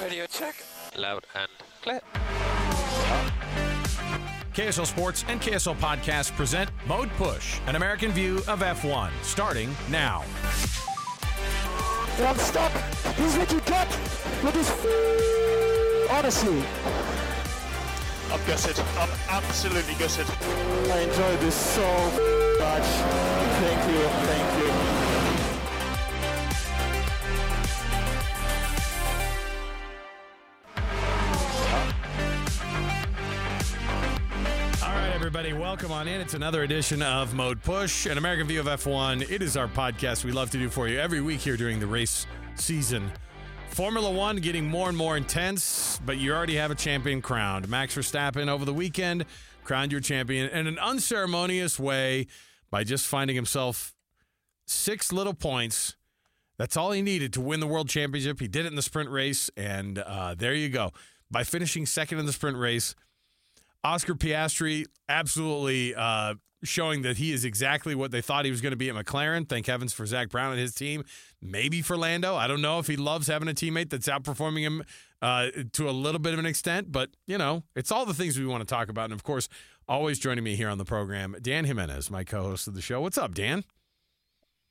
Radio check. Loud and clear. KSL Sports and KSL Podcast present Mode Push, an American view of F1, starting now. And I'm stuck. This is what you get with this f- Odyssey. I'm gutted. I'm absolutely gutted. I enjoyed this so much. Thank you. Thank you. Everybody, welcome on in. It's another edition of Mode Push, an American view of F1. It is our podcast we love to do for you every week here during the race season. Formula One getting more and more intense, but you already have a champion crowned. Max Verstappen over the weekend crowned your champion in an unceremonious way by just finding himself six little points. That's all he needed to win the world championship. He did it in the sprint race, and uh, there you go. By finishing second in the sprint race, Oscar Piastri absolutely uh, showing that he is exactly what they thought he was going to be at McLaren. Thank heavens for Zak Brown and his team. Maybe for Lando. I don't know if he loves having a teammate that's outperforming him uh, to a little bit of an extent, but you know, it's all the things we want to talk about. And of course, always joining me here on the program, Dan Jimenez, my co-host of the show. What's up, Dan?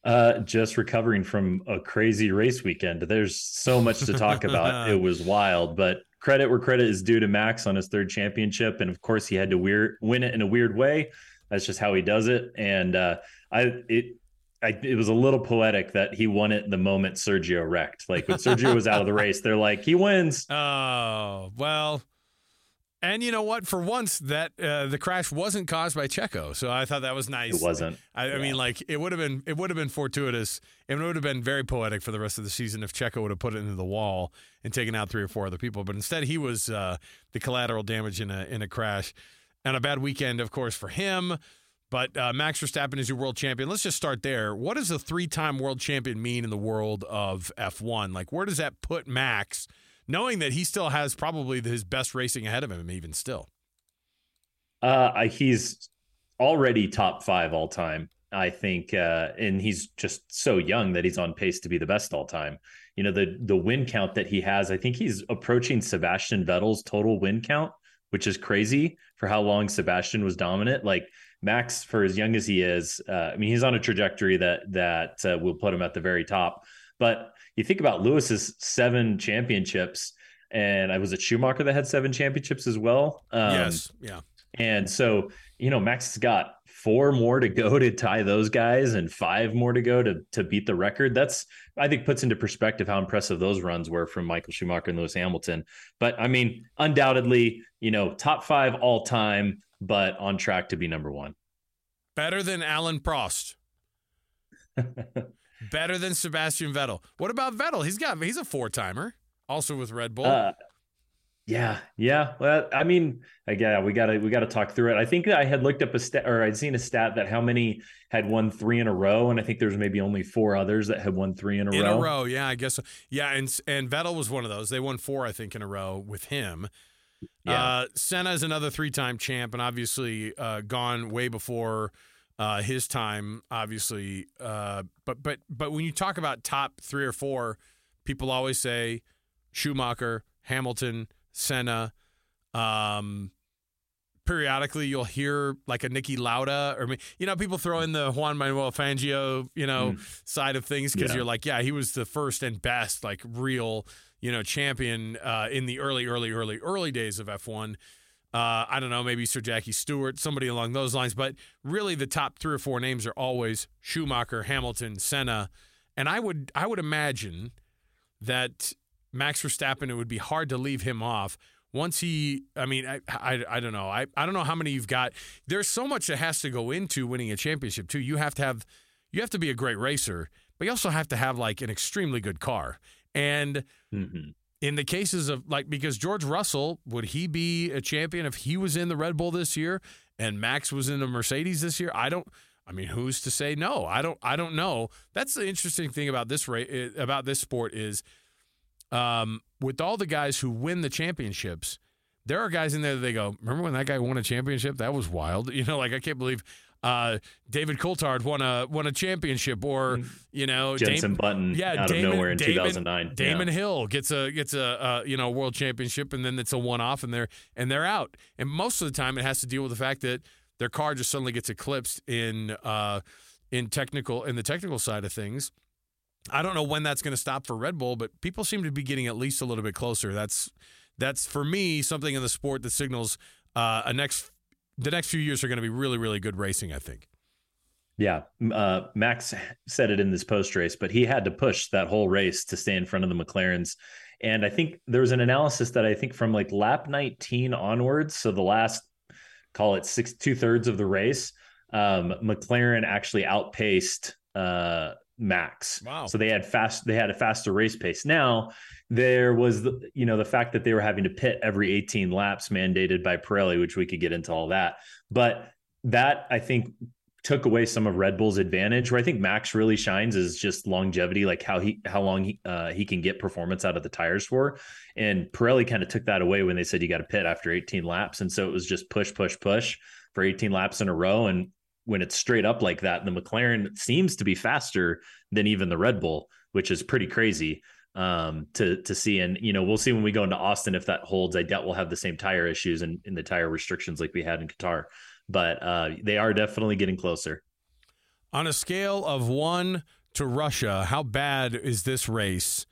Uh, just recovering from a crazy race weekend. There's so much to talk about. it was wild, but credit where credit is due to Max on his third championship, and of course he had to weird, win it in a weird way. That's just how he does it. And uh, I it I, it was a little poetic that he won it the moment Sergio wrecked. Like when Sergio was out of the race, they're like he wins. Oh well. And you know what? For once, that uh, the crash wasn't caused by Checo, so I thought that was nice. It wasn't. I, I Yeah. mean, like it would have been, it would have been fortuitous. It would have been very poetic for the rest of the season if Checo would have put it into the wall and taken out three or four other people. But instead, he was uh, the collateral damage in a in a crash, and a bad weekend, of course, for him. But uh, Max Verstappen is your world champion. Let's just start there. What does a three-time world champion mean in the world of F1? Like, where does that put Max? Knowing that he still has probably his best racing ahead of him, even still. Uh, he's already top five all time, I think, uh, and he's just so young that he's on pace to be the best all time. You know, the the win count that he has, I think he's approaching Sebastian Vettel's total win count, which is crazy for how long Sebastian was dominant. Like Max, for as young as he is, uh, I mean, he's on a trajectory that that uh, will put him at the very top. But you think about Lewis's seven championships, and I was it Schumacher that had seven championships as well. Um, yes, yeah. and so, you know, Max has got four more to go to tie those guys and five more to go to to beat the record. That's I think puts into perspective how impressive those runs were from Michael Schumacher and Lewis Hamilton. But I mean, undoubtedly, you know, top five all time, but on track to be number one. Better than Alain Prost. Better than Sebastian Vettel. What about Vettel? He's got he's a four timer, also with Red Bull. Uh, yeah, yeah. Well, I mean, again, we gotta we gotta talk through it. I think I had looked up a stat, or I'd seen a stat that how many had won three in a row, and I think there's maybe only four others that had won three in a in row. In a row, yeah, I guess. So. Yeah, and and Vettel was one of those. They won four, I think, in a row with him. Yeah. Uh, Senna is another three-time champ, and obviously uh, gone way before uh, his time. Obviously, uh, but but but when you talk about top three or four, people always say Schumacher, Hamilton, Senna. Um, periodically, you'll hear like a Niki Lauda, or you know, people throw in the Juan Manuel Fangio, you know, side of things because Yeah. you're like, yeah, he was the first and best, like real, you know, champion uh, in the early, early, early, early days of F1. Uh, I don't know, maybe Sir Jackie Stewart, somebody along those lines. But really, the top three or four names are always Schumacher, Hamilton, Senna, and I would I would imagine that Max Verstappen, it would be hard to leave him off once he. I mean, I I, I don't know. I, I don't know how many you've got. There's so much that has to go into winning a championship too. You have to have you have to be a great racer, but you also have to have like an extremely good car. And Mhm. In the cases of like because George Russell would he be a champion if he was in the Red Bull this year and Max was in the Mercedes this year? I don't I mean who's to say no? I don't I don't know. That's the interesting thing about this ra- eh, about this sport is um with all the guys who win the championships there are guys in there that they go, remember when that guy won a championship? That was wild. You know, like I can't believe uh, David Coulthard won a won a championship, or you know, Jensen Dam- Button yeah, out Damon, of nowhere in Damon, 2009. Damon yeah. Hill gets a gets a uh, you know world championship, and then it's a one off, and they're and they're out. And most of the time, it has to deal with the fact that their car just suddenly gets eclipsed in uh, in technical in the technical side of things. I don't know when that's going to stop for Red Bull, but people seem to be getting at least a little bit closer. That's that's for me something in the sport that signals uh, a next the next few years are going to be really really good racing. I think. Yeah, uh, Max said it in this post race, but he had to push that whole race to stay in front of the McLarens. And I think there was an analysis that I think from like lap 19 onwards, so the last call it six two thirds of the race, um, McLaren actually outpaced uh, Max. Wow. So they had fast they had a faster race pace. Now there was the you know the fact that they were having to pit every 18 laps mandated by Pirelli, which we could get into all that. But that I think took away some of Red Bull's advantage. Where I think Max really shines is just longevity, like how he how long he uh, he can get performance out of the tires for. And Pirelli kind of took that away when they said you got to pit after 18 laps, and so it was just push, push, push for 18 laps in a row. And when it's straight up like that, the McLaren seems to be faster than even the Red Bull, which is pretty crazy um to to see and you know we'll see when we go into austin if that holds i doubt we'll have the same tire issues and in the tire restrictions like we had in qatar but uh they are definitely getting closer On a scale of one to Russia, how bad is this race?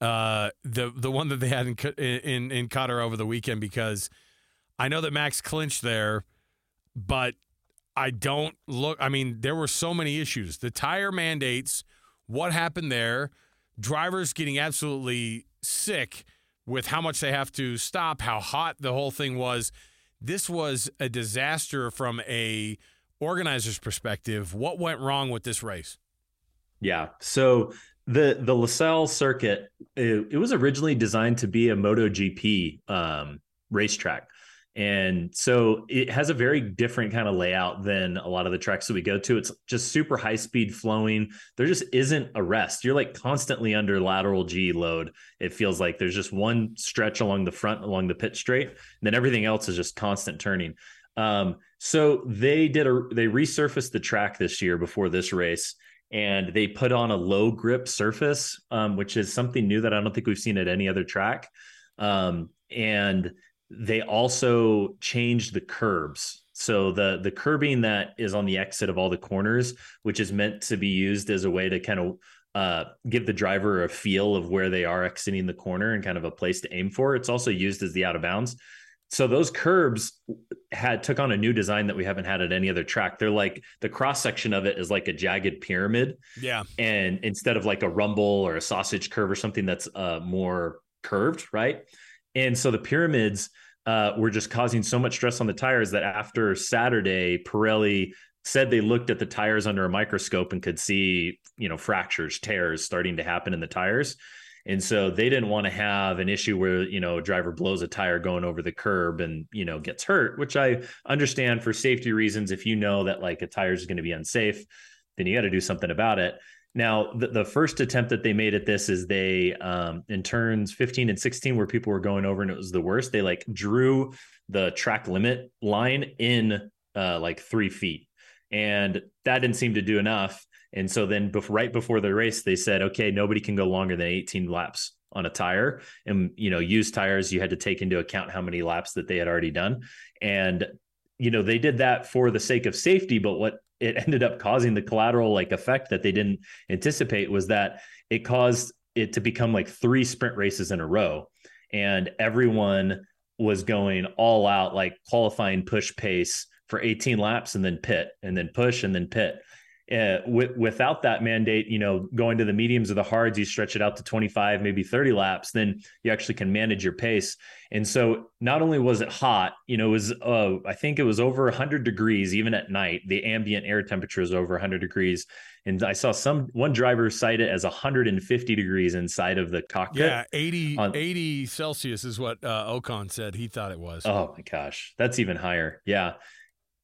Uh, the the one that they had in in in Qatar over the weekend because I know that Max clinched there, but I don't look. I mean, there were so many issues. The tire mandates, what happened there, drivers getting absolutely sick with how much they have to stop, how hot the whole thing was. This was a disaster from a organizer's perspective. What went wrong with this race? Yeah. So the the Losail circuit, it, it was originally designed to be a MotoGP um, racetrack. And so it has a very different kind of layout than a lot of the tracks that we go to. It's just super high speed flowing. There just isn't a rest. You're like constantly under lateral G load. It feels like there's just one stretch along the front, along the pit straight, and then everything else is just constant turning. Um, so they did a they resurfaced the track this year before this race and they put on a low grip surface, um, which is something new that I don't think we've seen at any other track. Um, and they also changed the curbs. So the the curbing that is on the exit of all the corners, which is meant to be used as a way to kind of uh, give the driver a feel of where they are exiting the corner and kind of a place to aim for. It's also used as the out of bounds. So those curbs had took on a new design that we haven't had at any other track. They're like the cross section of it is like a jagged pyramid, Yeah. and instead of like a rumble or a sausage curve or something that's uh, more curved, right? And so the pyramids uh, were just causing so much stress on the tires that after Saturday, Pirelli said they looked at the tires under a microscope and could see, you know, fractures, tears starting to happen in the tires. And so they didn't want to have an issue where, you know, a driver blows a tire going over the curb and, you know, gets hurt, which I understand for safety reasons. If you know that like a tire is going to be unsafe, then you got to do something about it. Now, the, the first attempt that they made at this is they, um, in turns 15 and 16, where people were going over and it was the worst, they like drew the track limit line in uh, like three feet. And that didn't seem to do enough. And so then before, right before the race, they said, okay, nobody can go longer than 18 laps on a tire. And, you know, used tires, you had to take into account how many laps that they had already done. And, you know, they did that for the sake of safety. But what it ended up causing the collateral like effect that they didn't anticipate was that it caused it to become like three sprint races in a row. And everyone was going all out, like qualifying push pace for 18 laps and then pit and then push and then pit. Uh, with, without that mandate, you know, going to the mediums or the hards, you stretch it out to 25, maybe 30 laps, then you actually can manage your pace. And so not only was it hot, you know, it was, uh, I think it was over 100 degrees even at night. The ambient air temperature is over 100 degrees. And I saw some one driver cite it as 150 degrees inside of the cockpit. Yeah, 80, On- 80 Celsius is what uh, Ocon said he thought it was. Oh my gosh, that's even higher. Yeah.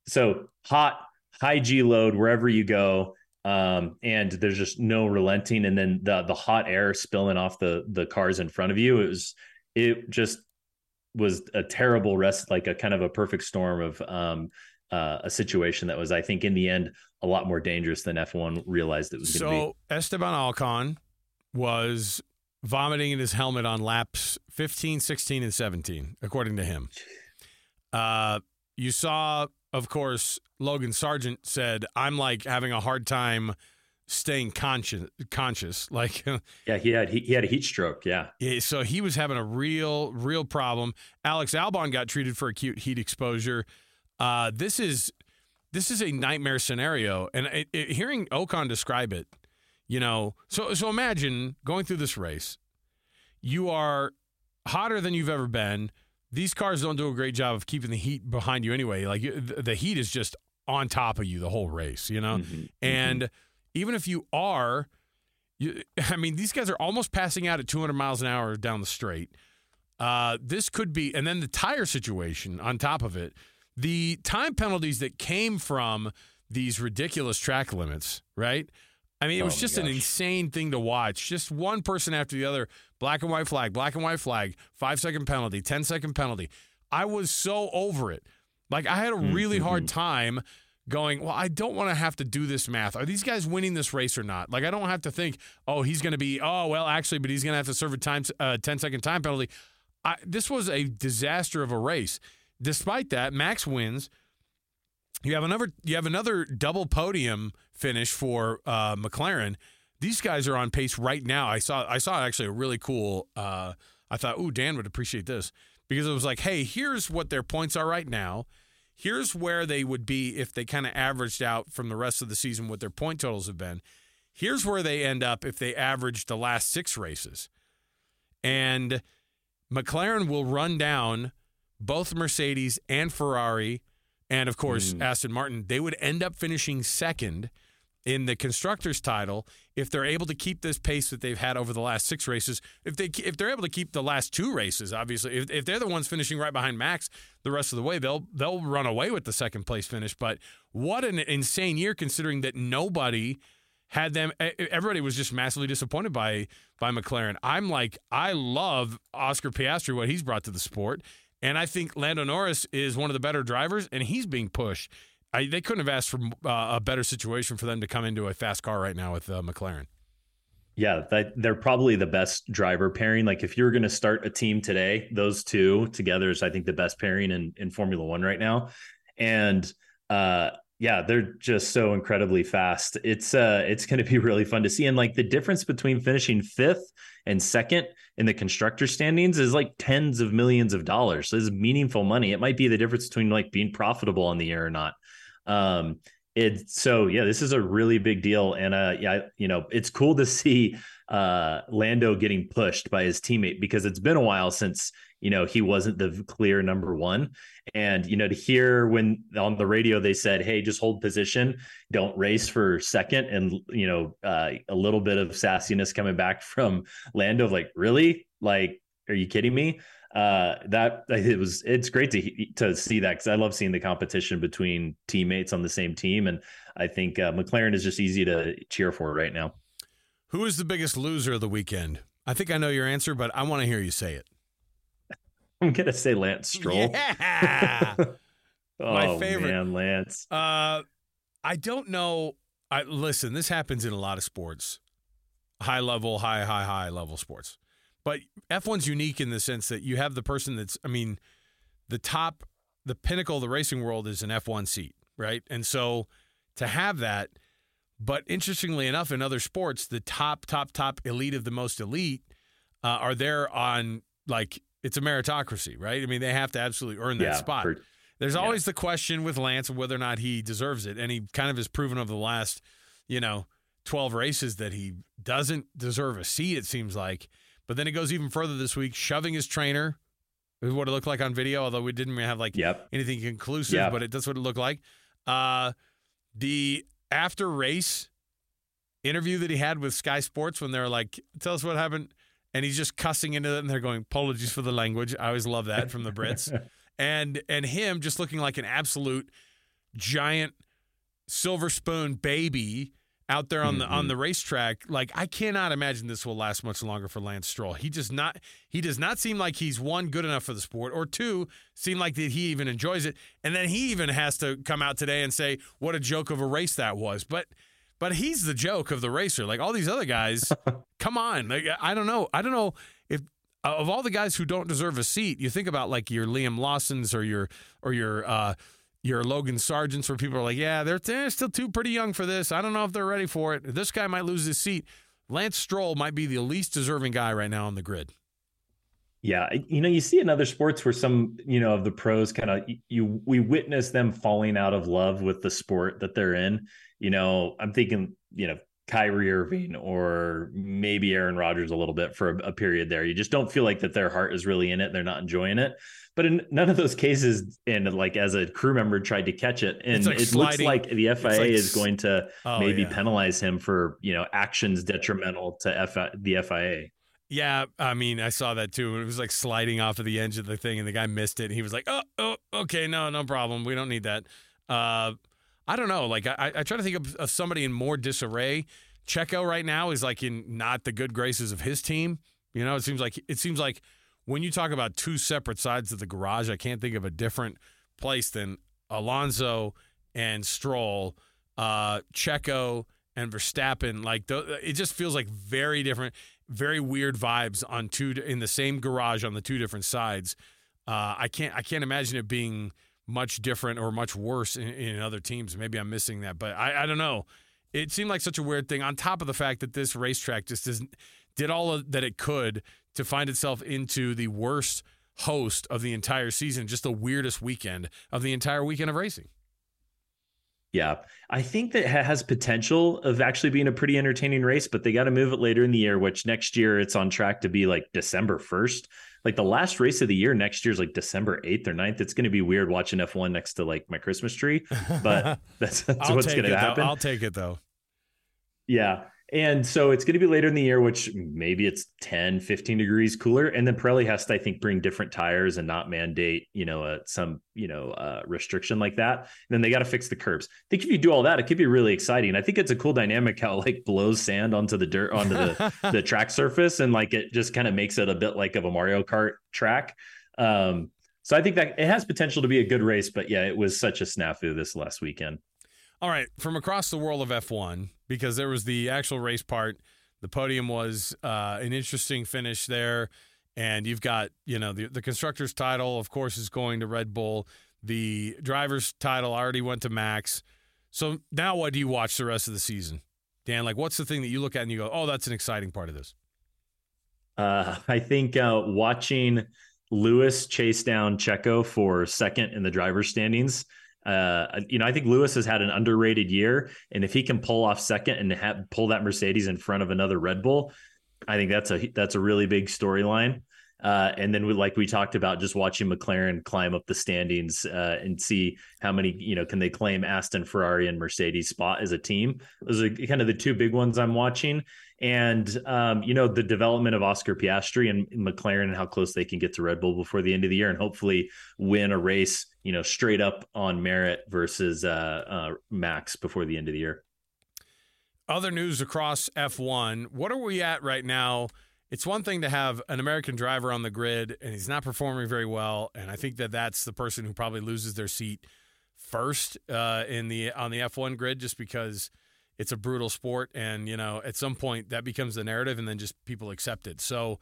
So hot, high G load wherever you go. Um, and there's just no relenting. And then the the hot air spilling off the the cars in front of you. It was it just was a terrible rest, like a kind of a perfect storm of um uh, a situation that was, I think, in the end, a lot more dangerous than F1 realized it was going to be. So Esteban Ocon was vomiting in his helmet on laps 15, 16, and 17, according to him. Uh, you saw, of course, Logan Sargeant said, "I'm like having a hard time staying conscious." Conscious, like. Yeah, he had he, he had a heat stroke. Yeah, Yeah, so he was having a real, real problem. Alex Albon got treated for acute heat exposure. Uh, this is this is a nightmare scenario, and it, it, hearing Ocon describe it, you know, so so imagine going through this race. You are hotter than you've ever been. These cars don't do a great job of keeping the heat behind you anyway. Like the heat is just on top of you the whole race, you know. Mhm, And even if you are, you, I mean, these guys are almost passing out at 200 miles an hour down the straight. Uh, this could be, and then the tire situation on top of it, the time penalties that came from these ridiculous track limits, right? I mean, it Oh was my just an insane thing to watch. Just one person after the other, black and white flag, black and white flag, five second penalty, 10 second penalty. I was so over it. Like, I had a really hard time going, well, I don't want to have to do this math. Are these guys winning this race or not? Like, I don't have to think, oh, he's going to be, oh, well, actually, but he's going to have to serve a time, uh, 10 second time penalty. I, this was a disaster of a race. Despite that, Max wins. You have another you have another double podium finish for uh, McLaren. These guys are on pace right now. I saw I saw actually a really cool. Uh, I thought, ooh, Dan would appreciate this because it was like, hey, here's what their points are right now. Here's where they would be if they kind of averaged out from the rest of the season what their point totals have been. Here's where they end up if they average the last six races. And McLaren will run down both Mercedes and Ferrari, and of course hmm. Aston Martin. They would end up finishing second in the constructors' title if they're able to keep this pace that they've had over the last six races. If they if they're able to keep the last two races, obviously, if, if they're the ones finishing right behind Max the rest of the way, they'll they'll run away with the second place finish. But what an insane year considering that nobody had them everybody was just massively disappointed by by McLaren. I'm like I love Oscar Piastri what he's brought to the sport and I think Lando Norris is one of the better drivers and he's being pushed. I, they couldn't have asked for uh, a better situation for them to come into a fast car right now with uh, McLaren. Yeah, that they're probably the best driver pairing. Like if you're going to start a team today, those two together is I think the best pairing in in Formula 1 right now. And uh yeah, they're just so incredibly fast. It's uh it's going to be really fun to see and like the difference between finishing 5th and 2nd in the constructor standings is like tens of millions of dollars. So is meaningful money. It might be the difference between like being profitable on the year or not. Um it's so yeah, this is a really big deal, and uh, yeah, you know, it's cool to see uh Lando getting pushed by his teammate because it's been a while since you know he wasn't the clear number one, and you know to hear when on the radio they said, "Hey, just hold position, don't race for second, and you know uh, a little bit of sassiness coming back from Lando, like really, like, are you kidding me? uh that it was it's great to to see that because i love seeing the competition between teammates on the same team and i think uh, mclaren is just easy to cheer for right now Who is the biggest loser of the weekend? I think I know your answer, but I want to hear you say it. i'm gonna say lance stroll Yeah. oh my favorite. man lance Uh, I don't know. I listen. This happens in a lot of sports, high level, high, high, high level sports. But F1's unique in the sense that you have the person that's. I mean, the top, the pinnacle of the racing world is an F1 seat, right? And so to have that, but interestingly enough, in other sports, the top, top, top elite of the most elite uh, are there on like it's a meritocracy, right? I mean, they have to absolutely earn that yeah spot. for- There's Yeah. always the question with Lance of whether or not he deserves it, and he kind of has proven over the last, you know, 12 races that he doesn't deserve a seat. It seems like, but then it goes even further this week, shoving his trainer. Is what it looked like on video, although we didn't have like yep anything conclusive, Yeah. but it, that's what it looked like. Uh, the after race interview that he had with Sky Sports when they were like, "Tell us what happened," and he's just cussing into it, and they're going, "Apologies for the language." I always love that from the Brits, and and him just looking like an absolute giant silver spoon baby out there on mm-hmm. the on the racetrack. Like I cannot imagine this will last much longer for Lance Stroll. He does not he does not seem like he's one good enough for the sport, or two seem like that he even enjoys it. And then he even has to come out today and say what a joke of a race that was. But but he's the joke of the racer. Like all these other guys, come on. Like I don't know. I don't know if of all the guys who don't deserve a seat, you think about like your Liam Lawsons or your or your uh your Logan Sargeant's, where people are like, yeah, they're, they're still too pretty young for this. I don't know if they're ready for it. This guy might lose his seat. Lance Stroll might be the least deserving guy right now on the grid. Yeah, you know, you see in other sports where some, you know, of the pros kind of you we witness them falling out of love with the sport that they're in. You know, I'm thinking, you know, Kyrie Irving or maybe Aaron Rodgers a little bit for a, a, period there. You just don't feel like that their heart is really in it. They're not enjoying it. But in none of those cases, and like as a crew member tried to catch it, and like it sliding. looks like the FIA like, is going to oh, maybe yeah. penalize him for you know actions detrimental to F- the FIA. Yeah, I mean, I saw that too. It was like sliding off of the edge of the thing, and the guy missed it. And he was like, "Oh, oh, okay, no, no problem. We don't need that." Uh, I don't know. Like, I, I try to think of, of somebody in more disarray. Checo right now is like in not the good graces of his team. You know, it seems like it seems like when you talk about two separate sides of the garage, I can't think of a different place than Alonso and Stroll, uh, Checo and Verstappen. Like the, it just feels like very different, very weird vibes on two in the same garage on the two different sides. Uh, I can't I can't imagine it being much different or much worse in, in other teams. Maybe I'm missing that, but I, I don't know. It seemed like such a weird thing. On top of the fact that this racetrack just doesn't did all of, that it could to find itself into the worst host of the entire season, just the weirdest weekend of the entire weekend of racing. Yeah, I think that has potential of actually being a pretty entertaining race, but they got to move it later in the year, which next year it's on track to be like December 1st. Like the last race of the year next year is like December 8th or 9th. It's going to be weird watching F1 next to like my Christmas tree, but that's, that's what's going to happen. Though. I'll take it though. Yeah. And so it's going to be later in the year, which maybe it's 10, 15 degrees cooler. And then Pirelli has to, I think, bring different tires and not mandate, you know, uh, some, you know, uh, restriction like that. And then they got to fix the curbs. I think if you do all that, it could be really exciting. I think it's a cool dynamic how it, like blows sand onto the dirt, onto the, the track surface. And like it just kind of makes it a bit like of a Mario Kart track. Um, so I think that it has potential to be a good race, but yeah, it was such a snafu this last weekend. All right, from across the world of F1, because there was the actual race part. The podium was uh, an interesting finish there, and you've got you know the the constructors' title, of course, is going to Red Bull. The drivers' title already went to Max. So now, what do you watch the rest of the season, Dan? Like, what's the thing that you look at and you go, "Oh, that's an exciting part of this"? Uh, I think uh, watching Lewis chase down Checo for second in the driver's standings uh, you know, I think Lewis has had an underrated year, and if he can pull off second and have, pull that Mercedes in front of another Red Bull, I think that's a that's a really big storyline. Uh, and then we, like we talked about, just watching McLaren climb up the standings uh, and see how many, you know, can they claim Aston, Ferrari, and Mercedes spot as a team? Those are kind of the two big ones I'm watching. And um, you know, the development of Oscar Piastri and McLaren and how close they can get to Red Bull before the end of the year, and hopefully win a race, you know, straight up on merit versus uh, uh, Max before the end of the year. Other news across F1. What are we at right now? it's one thing to have an American driver on the grid and he's not performing very well, and I think that that's the person who probably loses their seat first uh, in the on the F1 grid, just because it's a brutal sport, and you know at some point that becomes the narrative, and then just people accept it. So,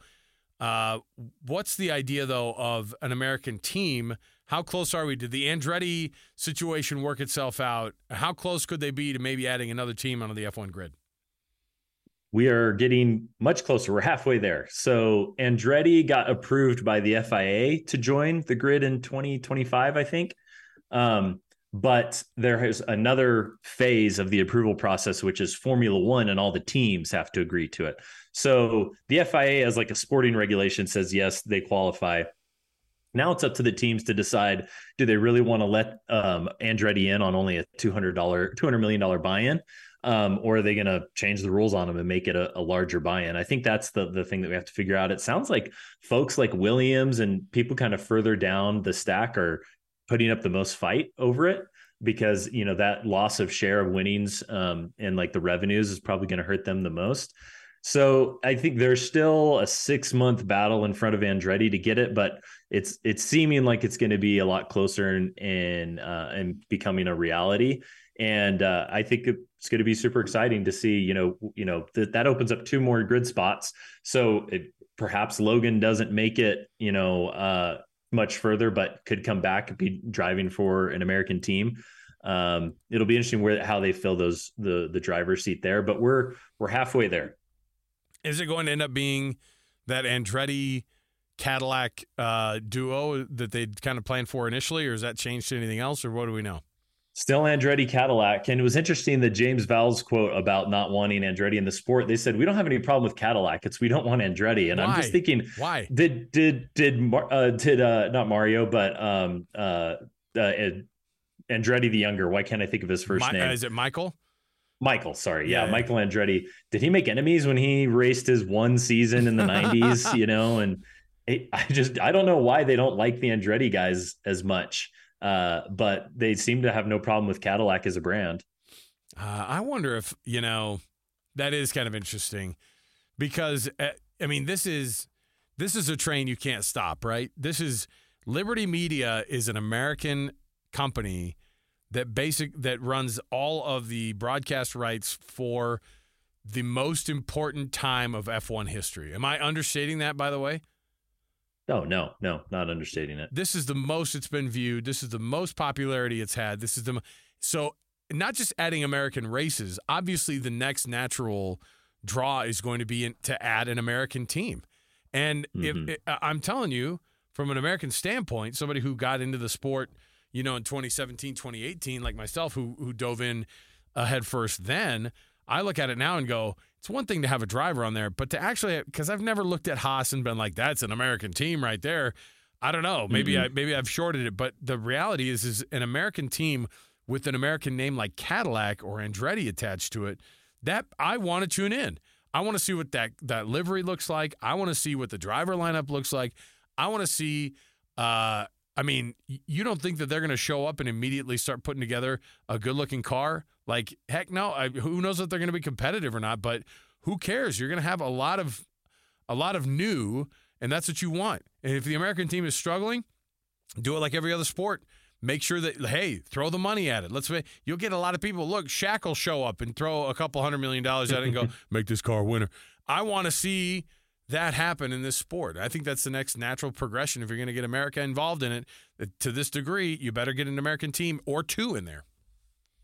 uh, what's the idea though of an American team? How close are we? Did the Andretti situation work itself out? How close could they be to maybe adding another team onto the F1 grid? we are getting much closer. We're halfway there. So Andretti got approved by the FIA to join the grid in 2025, I think. Um, but there is another phase of the approval process, which is Formula One, and all the teams have to agree to it. So the FIA, as like a sporting regulation, says yes, they qualify. Now it's up to the teams to decide: do they really want to let um, Andretti in on only a two hundred dollar, two hundred million dollar buy-in, um, or are they going to change the rules on them and make it a, a, larger buy-in? I think that's the the thing that we have to figure out. It sounds like folks like Williams and people kind of further down the stack are putting up the most fight over it. because you know that loss of share of winnings um, and like the revenues is probably going to hurt them the most. So I think there's still a six month battle in front of Andretti to get it, but it's it's seeming like it's going to be a lot closer and and uh, and becoming a reality. And uh, I think it's going to be super exciting to see. You know, you know that that opens up two more grid spots. So it, perhaps Logan doesn't make it. You know, uh, much further, but could come back and be driving for an American team. Um, it'll be interesting where how they fill those the the driver's seat there, but we're we're halfway there. Is it going to end up being that Andretti Cadillac uh, duo that they'd kind of planned for initially, or has that changed to anything else, or what do we know? Still Andretti Cadillac. And it was interesting that James Vowles quote about not wanting Andretti in the sport. They said, We don't have any problem with Cadillac. It's we don't want Andretti. And Why? I'm just thinking, Why? Did did did uh did uh not Mario, but um uh, uh Andretti the younger. Why can't I think of his first Mi- name? uh, is it Michael? Michael, sorry. Yeah, Yeah, yeah. Michael Andretti. Did he make enemies when he raced his one season in the 90s, you know? And it, I just I don't know why they don't like the Andretti guys as much. Uh, but they seem to have no problem with Cadillac as a brand. Uh, I wonder if you know that is kind of interesting because uh, I mean this is this is a train you can't stop, right? This is Liberty Media is an American company that basic that runs all of the broadcast rights for the most important time of F1 history. Am I understating that by the way? No, no, no, not understating it. This is the most it's been viewed. This is the most popularity it's had. This is the so not just adding American races. Obviously, the next natural draw is going to be in, to add an American team. And Mhm. if I'm telling you, from an American standpoint, somebody who got into the sport, you know, in 2017, 2018, like myself, who who dove in uh, head first, then I look at it now and go, it's one thing to have a driver on there, but to actually, because I've never looked at Haas and been like, that's an American team right there. I don't know. Maybe Mhm. I maybe I've shorted it, but the reality is, is an American team with an American name like Cadillac or Andretti attached to it. That I want to tune in. I want to see what that that livery looks like. I want to see what the driver lineup looks like. I want to see. Uh, I mean, you don't think that they're going to show up and immediately start putting together a good-looking car? Like, heck, no. I, who knows if they're going to be competitive or not? But who cares? You're going to have a lot of a lot of new, and that's what you want. And if the American team is struggling, do it like every other sport. Make sure that hey, throw the money at it. Let's ma- you'll get a lot of people. Look, Shaq will show up and throw a couple hundred million dollars at it and go make this car a winner. I want to see that happen in this sport. I think that's the next natural progression. If you're going to get America involved in it to this degree, you better get an American team or two in there.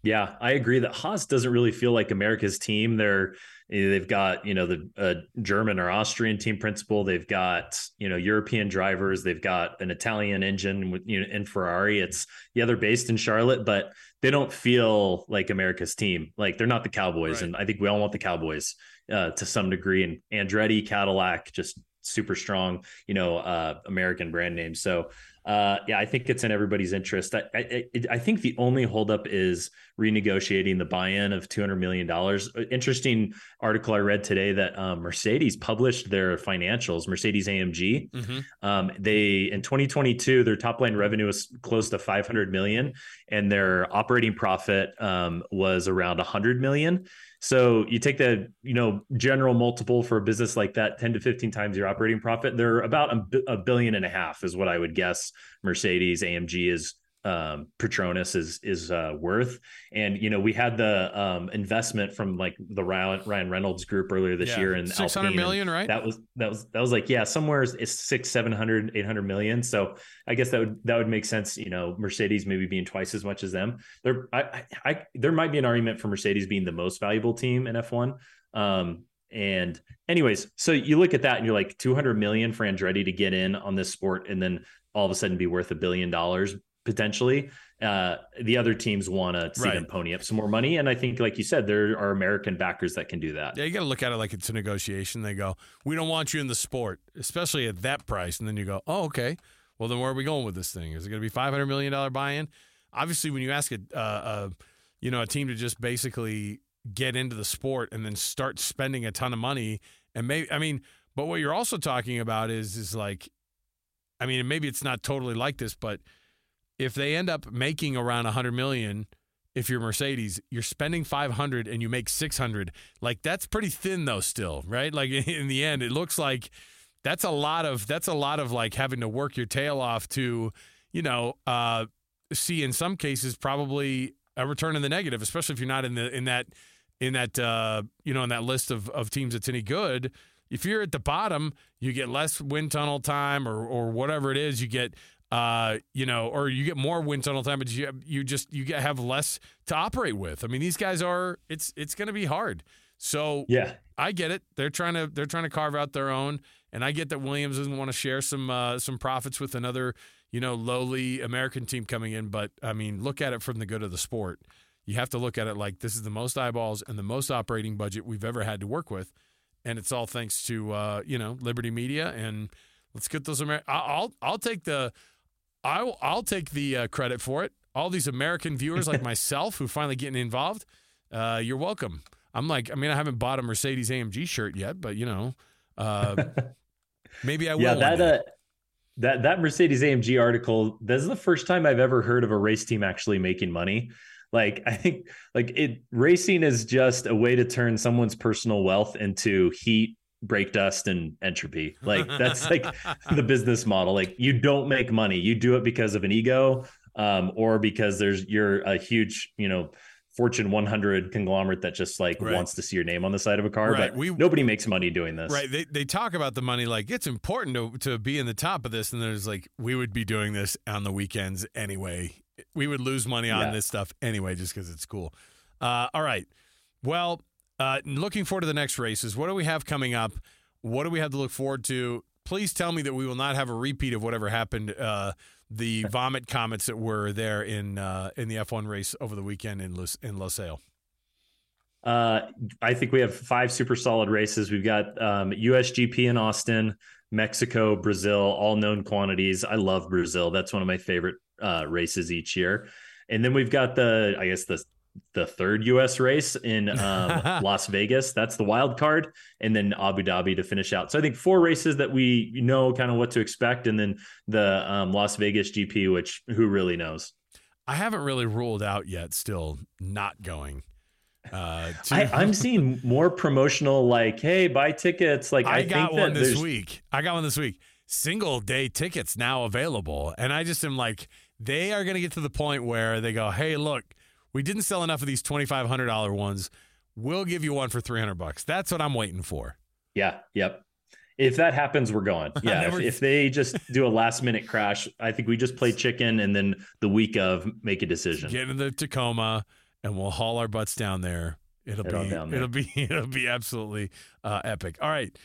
Yeah, I agree that Haas doesn't really feel like America's team. They're they've got you know the uh, German or Austrian team principal. They've got you know European drivers. They've got an Italian engine with you know in Ferrari. It's yeah they're based in Charlotte, but they don't feel like America's team. Like they're not the Cowboys, Right. and I think we all want the Cowboys uh, to some degree. And Andretti, Cadillac, just super strong, you know, uh, American brand name. So uh, yeah, I think it's in everybody's interest. I, I, I- think the only holdup is renegotiating the buy-in of two hundred million dollars. Interesting article I read today that um, Mercedes published their financials. Mercedes AMG. Mm-hmm. Um, they in 2022, their top line revenue was close to 500 million, and their operating profit um, was around a 100 million. So you take the you know general multiple for a business like that, 10 to 15 times your operating profit. They're about a billion and a half, is what I would guess. Mercedes AMG is um Petronas is is uh worth. And you know we had the um investment from like the Ryan, Ryan Reynolds group earlier this year in six hundred and million, right? that was that was that was like yeah somewhere it's six seven hundred eight hundred million. So i guess that would that would make sense you know mercedes maybe being twice as much as them. There I, I i there might be an argument for mercedes being the most valuable team in f1 um and anyways so you look at that and you're like 200 million for andretti to get in on this sport and then all of a sudden be worth a billion dollars potentially uh the other teams want to see Right. them pony up some more money and i think like you said there are american backers that can do that Yeah, you got to look at it like it's a negotiation. They go, "We don't want you in the sport, especially at that price." And then you go, "Oh, okay. Well, then where are we going with this thing? Is it going to be five hundred million dollar buy-in?" Obviously, when you ask a, uh, uh, you know, a team to just basically get into the sport and then start spending a ton of money, and maybe, I mean, but what you're also talking about is, is like, I mean, maybe it's not totally like this, but if they end up making around 100 million if you're Mercedes, you're spending 500 and you make 600. Like that's pretty thin though still, right? Like in the end it looks like that's a lot of that's a lot of like having to work your tail off to, you know, uh see in some cases probably a return in the negative, especially if you're not in the in that in that uh you know in that list of of teams that's any good. If you're at the bottom, you get less wind tunnel time or or whatever it is, you get uh, you know, or you get more wind tunnel time, but you you just you get, have less to operate with. I mean, these guys are it's it's going to be hard. So Yeah. I get it. They're trying to they're trying to carve out their own, and I get that Williams doesn't want to share some uh, some profits with another you know lowly American team coming in. But I mean, look at it from the good of the sport. You have to look at it like this is the most eyeballs and the most operating budget we've ever had to work with, and it's all thanks to uh, you know Liberty Media and let's get those Amer- I'll I'll take the I'll I'll take the uh, credit for it. All these American viewers like myself who finally getting involved, uh, you're welcome. I'm like, I mean, I haven't bought a Mercedes AMG shirt yet, but you know, uh, maybe I will. yeah, that uh, that that Mercedes AMG article. This is the first time I've ever heard of a race team actually making money. Like I think, like it, racing is just a way to turn someone's personal wealth into heat, brake dust, and entropy. Like that's like the business model. Like you don't make money; you do it because of an ego, um, or because there's you're a huge, you know. Fortune 100 conglomerate that just like Right. wants to see your name on the side of a car, Right. but We- nobody makes money doing this. Right. They, they talk about the money like it's important to, to be in the top of this. And there's like, we would be doing this on the weekends anyway. We would lose money on Yeah. this stuff anyway, just because it's cool. Uh, all right. Well, uh, looking forward to the next races. What do we have coming up? What do we have to look forward to? Please tell me that we will not have a repeat of whatever happened, uh, the vomit comments that were there in uh, in the F1 race over the weekend in Los, in Losail. Uh, I think we have five super solid races. We've got um, USGP in Austin, Mexico, Brazil, all known quantities. I love Brazil. That's one of my favorite uh, races each year. And then we've got the, I guess the the third U.S. race in um, Las Vegas. That's the wild card, and then Abu Dhabi to finish out. So I think four races that we know kind of what to expect, and then the um, Las Vegas GP, which who really knows. I haven't really ruled out yet. Still not going. Uh, to- I, I'm seeing more promotional, like, hey, buy tickets. Like, I, I, got think one that this there's- week. I got one this week. Single day tickets now available, and I just am like, they are going to get to the point where they go, "Hey, look, we didn't sell enough of these twenty five hundred dollar ones. We'll give you one for three hundred bucks." That's what I'm waiting for. Yeah, yep. If that happens, we're going. Yeah, never- if, if they just do a last minute crash, I think we just play chicken and then the week of make a decision. Get in the Tacoma, and we'll haul our butts down there. It'll be there. it'll be it'll be absolutely uh, epic. All right.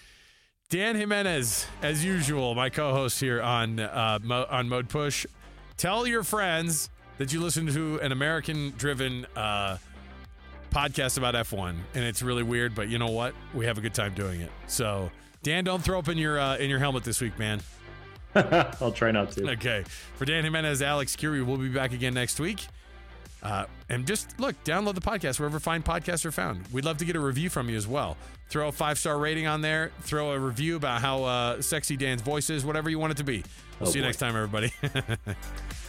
Dan Jimenez, as usual, my co-host here on uh, Mo- on Mode Push. Tell your friends that you listen to an American-driven uh, podcast about F1, and it's really weird, but you know what? We have a good time doing it. So, Dan, don't throw up in your uh, in your helmet this week, man. I'll try not to. Okay. For Dan Jimenez, Alex Kirry, we'll be back again next week. Uh, and just look, download the podcast wherever fine podcasts are found. We'd love to get a review from you as well. Throw a five star rating on there. Throw a review about how uh, sexy Dan's voice is, whatever you want it to be. We'll Oh, see you boy. next time, everybody.